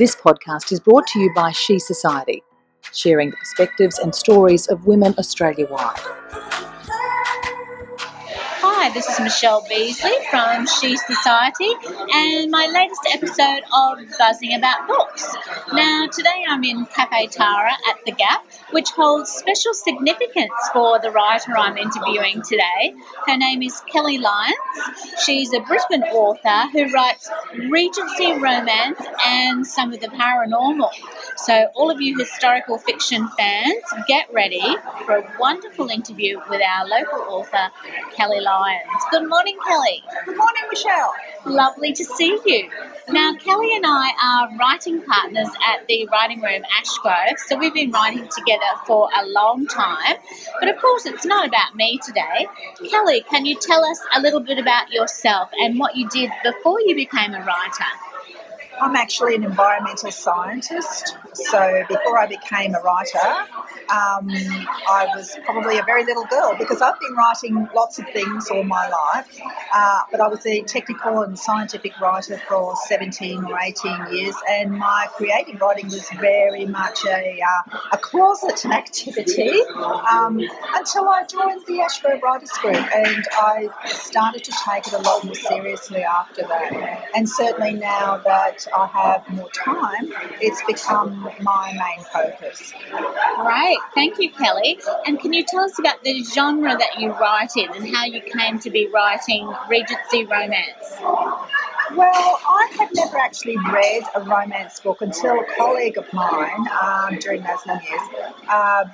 This podcast is brought to you by She Society, sharing the perspectives and stories of women Australia wide. Hi, this is Michelle Beasley from She Society and my latest episode of Buzzing About Books. Now, today I'm in Cafe Tara at the Gap, which holds special significance for the writer I'm interviewing today. Her name is Kelly Lyons. She's a Brisbane author who writes Regency romance and some of the paranormal. So, all of you historical fiction fans, get ready for a wonderful interview with our local author, Kelly Lyons. Good morning, Kelly. Good morning, Michelle. Lovely to see you. Now, Kelly and I are writing partners at the Writing Room Ashgrove, so we've been writing together for a long time. But of course, it's not about me today. Kelly, can you tell us a little bit about yourself and what you did before you became a writer? I'm actually an environmental scientist. So before I became a writer, um, I was probably a very little girl because I've been writing lots of things all my life. Uh, but I was a technical and scientific writer for 17 or 18 years, and my creative writing was very much a, uh, a closet activity um, until I joined the Ashgrove Writers Group, and I started to take it a lot more seriously after that. And certainly now that I have more time, it's become my main focus. Great, thank you, Kelly. And can you tell us about the genre that you write in and how you came to be writing Regency romance? Well, I had never actually read a romance book until a colleague of mine um, during those long years uh,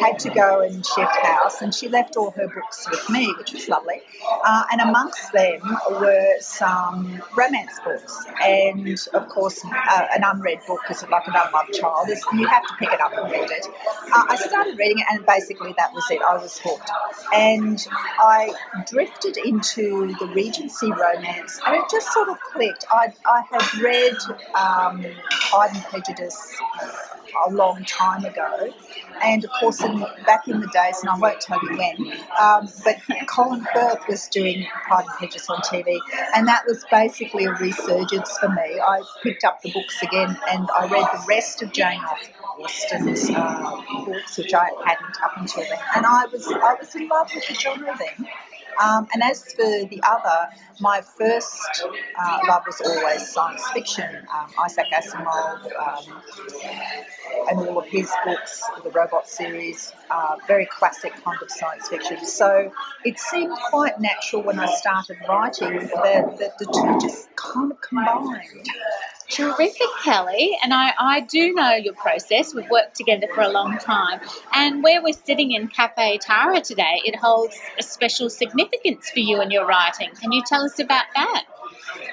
had to go and shift house, and she left all her books with me, which was lovely. Uh, and amongst them were some romance books, and of course, uh, an unread book is like an unloved child. You have to pick it up and read it. Uh, I started reading it, and basically that was it. I was hooked, and I drifted into the Regency romance, and it just sort of clicked. I, I had read um, Pride and Prejudice a long time ago, and of course, in, back in the days, and I won't tell you when, um, but Colin Firth was doing Pride and Prejudice on TV, and that was basically a resurgence for me. I picked up the books again, and I read the rest of Jane Austen's uh, books, which I hadn't up until then, and I was I was in love with the genre then. Um, and as for the other, my first uh, love was always science fiction. Um, Isaac Asimov um, and all of his books, the Robot series, uh, very classic kind of science fiction. So it seemed quite natural when I started writing that, that the two just kind of combined. Terrific, Kelly. And I, I do know your process. We've worked together for a long time. And where we're sitting in Cafe Tara today, it holds a special significance for you and your writing. Can you tell us about that?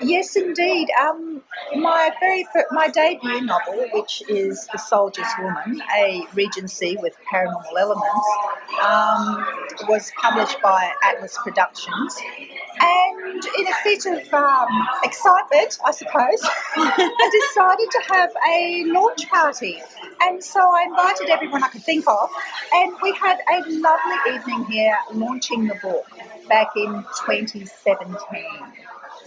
Yes, indeed. Um, my very my debut novel, which is The Soldier's Woman, a Regency with paranormal elements, um, was published by Atlas Productions. And in a fit of um, excitement, I suppose, I decided to have a launch party. And so I invited everyone I could think of, and we had a lovely evening here launching the book back in 2017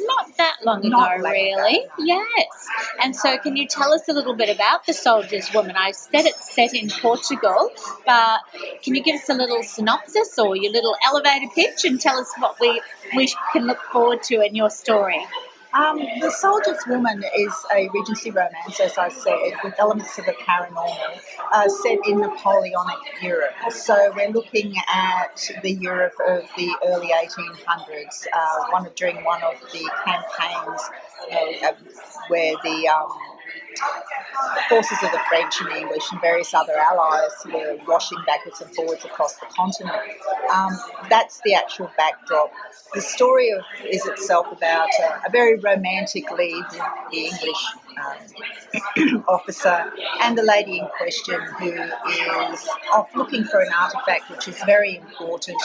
not that long Not ago, really. Yes. And so, can you tell us a little bit about the Soldier's Woman? I said it's set in Portugal, but can you give us a little synopsis or your little elevator pitch and tell us what we we can look forward to in your story? Um, the Soldier's Woman is a Regency romance, as I said, with elements of the paranormal, uh, set in Napoleonic Europe. So we're looking at the Europe of the early 1800s, uh, one during one of the campaigns uh, where the um, forces of the French and English and various other allies were washing backwards and forwards across the continent. Um, that's the actual backdrop. The story of, is itself about a, a very romantic lead, the English um, officer, and the lady in question who is off looking for an artifact which is very important.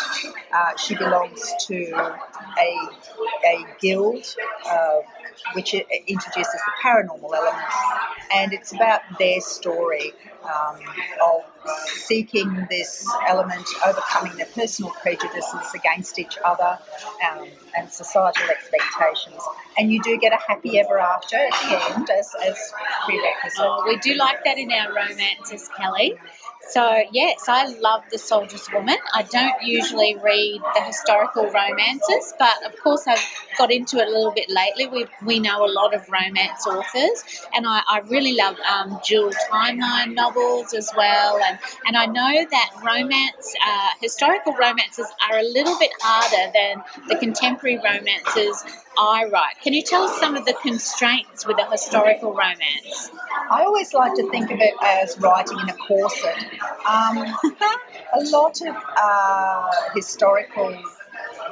Uh, she belongs to a, a guild. Uh, which introduces the paranormal elements, and it's about their story um, of seeking this element, overcoming their personal prejudices against each other um, and societal expectations. And you do get a happy ever after at the end as, as prerequisite. Oh, we do like that in our romances, Kelly. So, yes, I love The Soldier's Woman. I don't usually read the historical romances, but of course I've got into it a little bit lately. We, we know a lot of romance authors, and I, I really love um, dual timeline novels as well. And, and I know that romance, uh, historical romances, are a little bit harder than the contemporary romances I write. Can you tell us some of the constraints with a historical romance? I always like to think of it as writing in a corset. Um, a lot of uh, historical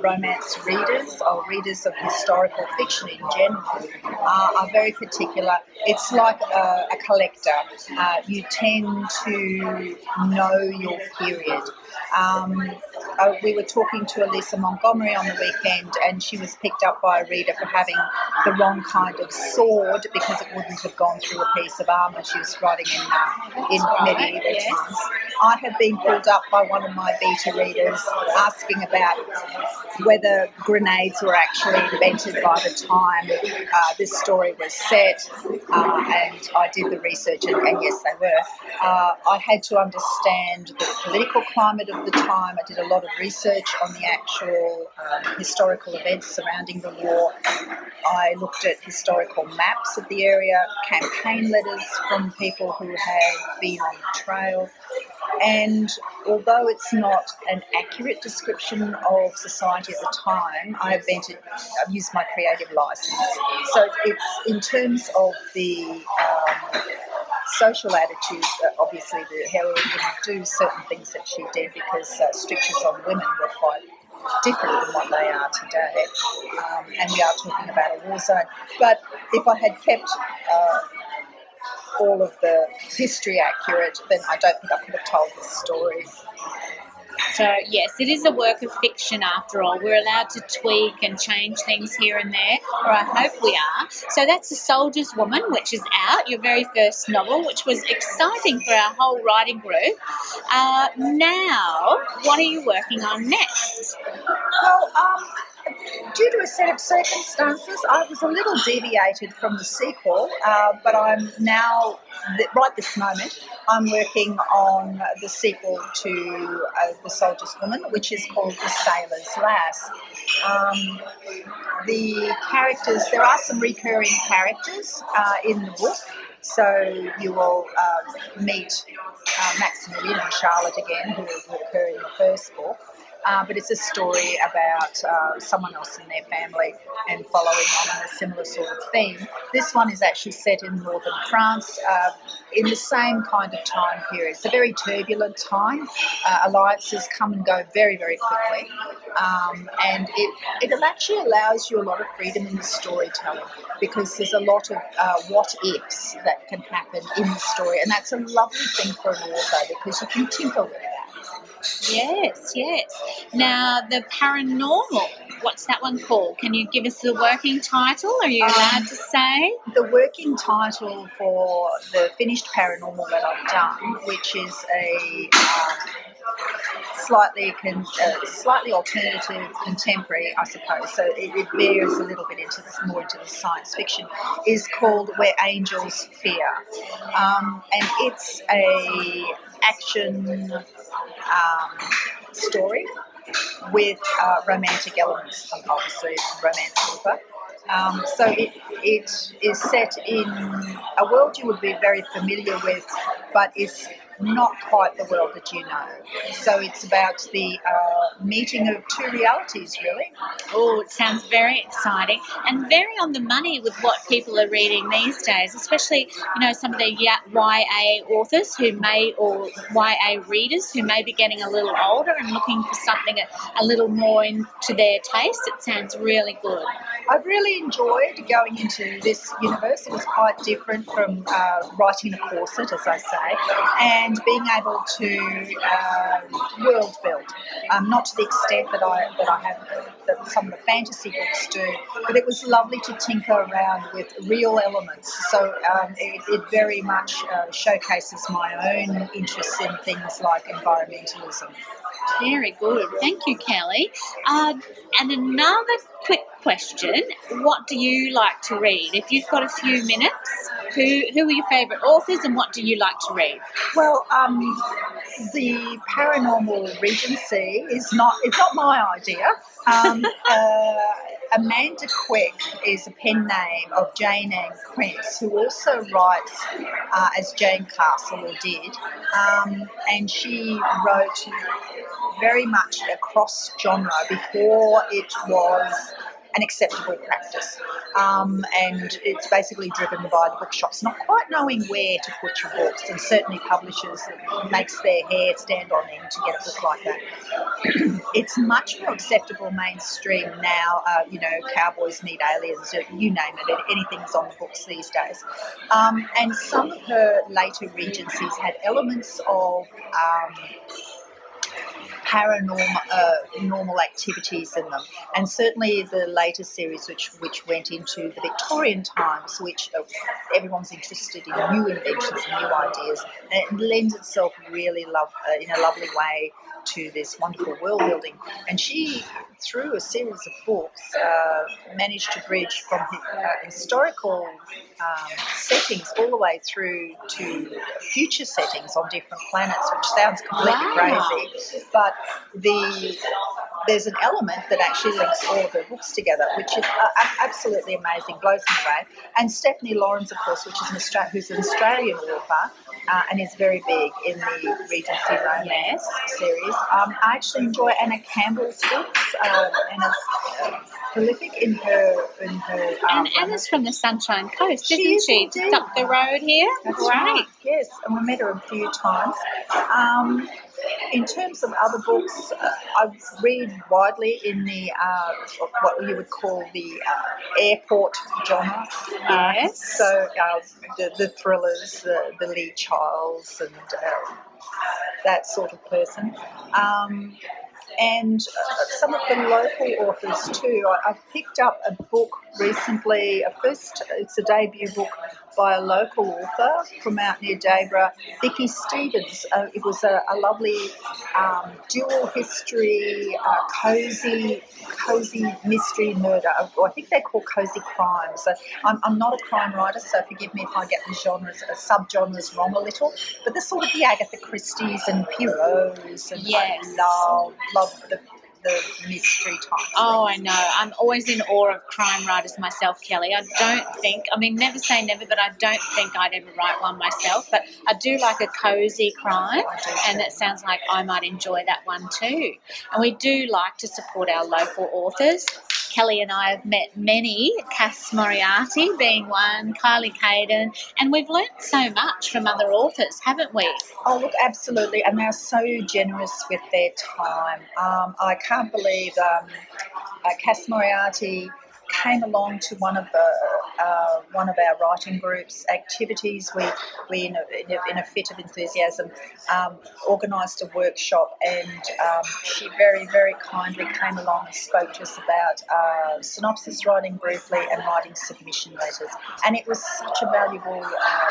romance readers or readers of historical fiction in general uh, are very particular. It's like a, a collector. Uh, you tend to know your period. Um, uh, we were talking to Elisa Montgomery on the weekend, and she was picked up by a reader for having the wrong kind of sword because it wouldn't have gone through a piece of armour. She was writing in uh, in medieval yes. times. I have been pulled up by one of my beta readers asking about whether grenades were actually invented by the time uh, this story was set, uh, and I did the research, and, and yes, they were. Uh, I had to understand the political climate of the time. I did a lot of research on the actual um, historical events surrounding the war. I looked at historical maps of the area, campaign letters from people who had been on the trail. And although it's not an accurate description of society at the time, I've, to, I've used my creative license. So it's in terms of the um, social attitudes, uh, obviously the heroine didn't do certain things that she did because uh, strictures on women were quite different from what they are today. Um, and we are talking about a war zone. But if I had kept uh, all of the history accurate, then I don't think I could have told this story. So, yes, it is a work of fiction after all. We're allowed to tweak and change things here and there, or I hope we are. So, that's The Soldier's Woman, which is out, your very first novel, which was exciting for our whole writing group. Uh, now, what are you working on next? Well, um, due to a set of circumstances, I was a little deviated from the sequel, uh, but I'm now, right this moment, I'm working on the sequel to uh, The Soldier's Woman, which is called The Sailor's Lass. Um, the characters, there are some recurring characters uh, in the book. So you will uh, meet uh, Maximilian and Charlotte again, who occur in the first book. Uh, but it's a story about uh, someone else in their family and following on in a similar sort of theme. This one is actually set in northern France uh, in the same kind of time period. It's a very turbulent time. Uh, alliances come and go very, very quickly. Um, and it, it actually allows you a lot of freedom in the storytelling because there's a lot of uh, what ifs that can happen in the story. And that's a lovely thing for an author because you can tinker with that. Yes, yes. Now, the paranormal, what's that one called? Can you give us the working title? Are you allowed um, to say? The working title for the finished paranormal that I've done, which is a um, slightly con- uh, slightly alternative contemporary, I suppose. So it, it a little bit into this, more into the science fiction. Is called Where Angels Fear, um, and it's a action um, story with uh, romantic elements. Obviously romance author. Um, so it, it is set in a world you would be very familiar with, but is not quite the world that you know. So it's about the uh, meeting of two realities, really. Oh, it sounds very exciting and very on the money with what people are reading these days, especially, you know, some of the YA authors who may, or YA readers who may be getting a little older and looking for something a, a little more into their taste. It sounds really good. I've really enjoyed going into this universe. It was quite different from uh, writing a corset, as I say, and being able to uh, world build. Um, not to the extent that I that I have that some of the fantasy books do, but it was lovely to tinker around with real elements. So um, it, it, very much uh, showcases my own interest in things like environmentalism. Very good. Thank you, Kelly. Uh, and another quick question What do you like to read? If you've got a few minutes, who, who are your favourite authors and what do you like to read? Well, um, the paranormal regency is not, it's not my idea. Um, uh, Amanda Quick is a pen name of Jayne Ann Krentz, who also writes uh, as Jayne Castle or did, um, and she wrote very much across genre before it was an acceptable practice. Um, and it's basically driven by the bookshops not quite knowing where to put your books, and certainly publishers makes their hair stand on end to get a book like that. it's much more acceptable mainstream now. Uh, you know, cowboys meet aliens, you name it, anything's on the books these days. Um, and some of her later regencies had elements of um, paranormal uh, normal activities in them. And certainly the later series, which which went into the Victorian times, which uh, everyone's interested in new inventions and new ideas, and it lends itself really love uh, in a lovely way to this wonderful world building. And she, through a series of books, uh, managed to bridge from uh, historical um, settings all the way through to future settings on different planets, which sounds completely wow. crazy. But the there's an element that actually links all of her books together, which is uh, absolutely amazing, blows me away. And Stephanie Laurens, of course, which is an Austra- who's an Australian author, uh, and is very big in the Regency romance series. Um, I actually enjoy Anna Campbell's books. Uh, Anna's uh, prolific in her in her. Um, and Anna's from the Sunshine Coast, isn't she? Just up the road here. That's right. right. Yes, and we met her a few times. Um, in terms of other books, uh, I read widely in the uh, what you would call the uh, airport genre. Yes. So uh, the, the thrillers, the, the Lee Childs, and uh, that sort of person. Um, and uh, some of the local authors too. I, have picked up a book recently. A first, it's a debut book by a local author from out near Debra, Vicky Stevens. Uh, it was a, a lovely um, dual history, uh, cozy, cozy mystery murder. I think they're called cozy crimes. So I'm, I'm, not a crime writer, so forgive me if I get the genres, uh, subgenres wrong a little. But this sort of the Agatha Christie's and Poirot's, and yes. I love love the the mystery type. Oh, I know. I'm always in awe of crime writers myself, Kelly. I don't think, I mean, never say never, but I don't think I'd ever write one myself. But I do like a cozy crime, and it sounds like I might enjoy that one too. And we do like to support our local authors. Kelly and I have met many, Cass Moriarty being one, Kylie Kaden, and we've learned so much from other authors, haven't we? Oh, look, absolutely. And they're so generous with their time. Um, I can't believe um, uh, Cass Moriarty came along to one of the uh, one of our writing groups activities. We we in a, in a, in a fit of enthusiasm um, organised a workshop, and um, she very very kindly came along and spoke to us about uh, synopsis writing briefly and writing submission letters, and it was such a valuable. Uh,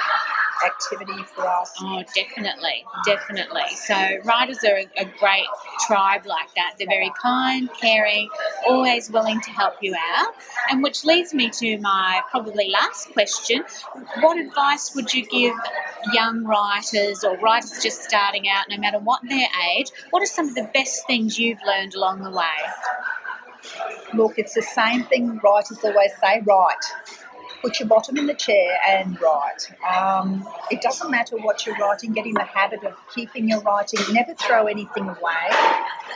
activity for us. Oh, definitely, definitely. So writers are a, a great tribe like that. They're very kind, caring, always willing to help you out. And which leads me to my probably last question: What advice would you give young writers or writers just starting out, no matter what their age? What are some of the best things you've learned along the way? Look, it's the same thing writers always say: write put your bottom in the chair and write. Um, it doesn't matter what you're writing, get in the habit of keeping your writing, never throw anything away.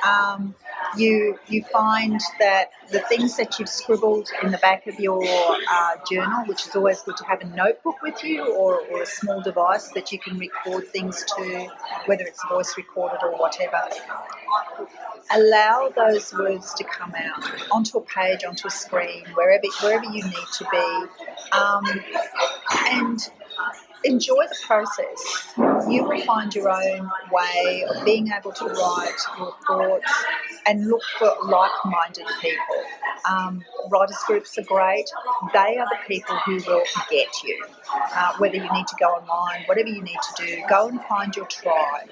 Um, you you find that the things that you've scribbled in the back of your uh, journal, which is always good to have a notebook with you or, or a small device that you can record things to, whether it's voice recorded or whatever. Allow those words to come out onto a page, onto a screen, wherever wherever you need to be, um, and enjoy the process. You will find your own way of being able to write your thoughts and look for like minded people. Um, writers groups are great. They are the people who will get you. Uh, whether you need to go online, whatever you need to do, go and find your tribe.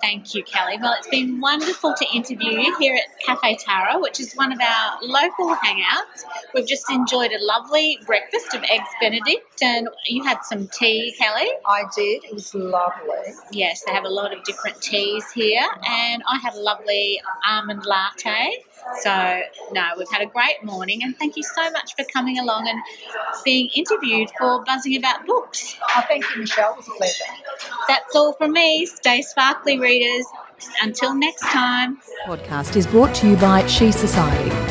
Thank you, Kelly. Well, it's been wonderful to interview you here at Cafe Tara, which is one of our local hangouts. We've just enjoyed a lovely breakfast of eggs Benedict, and you had some tea, Kelly. I did. It was lovely. Yes, they have a lot of different teas here, and I had a lovely almond latte. So, no, we've had a great morning, and thank you so much for coming along and being interviewed for Buzzing About Books. Oh, thank you, Michelle. It was a pleasure. That's all from me. Stay sparkly, readers. Until next time. Podcast is brought to you by She Society.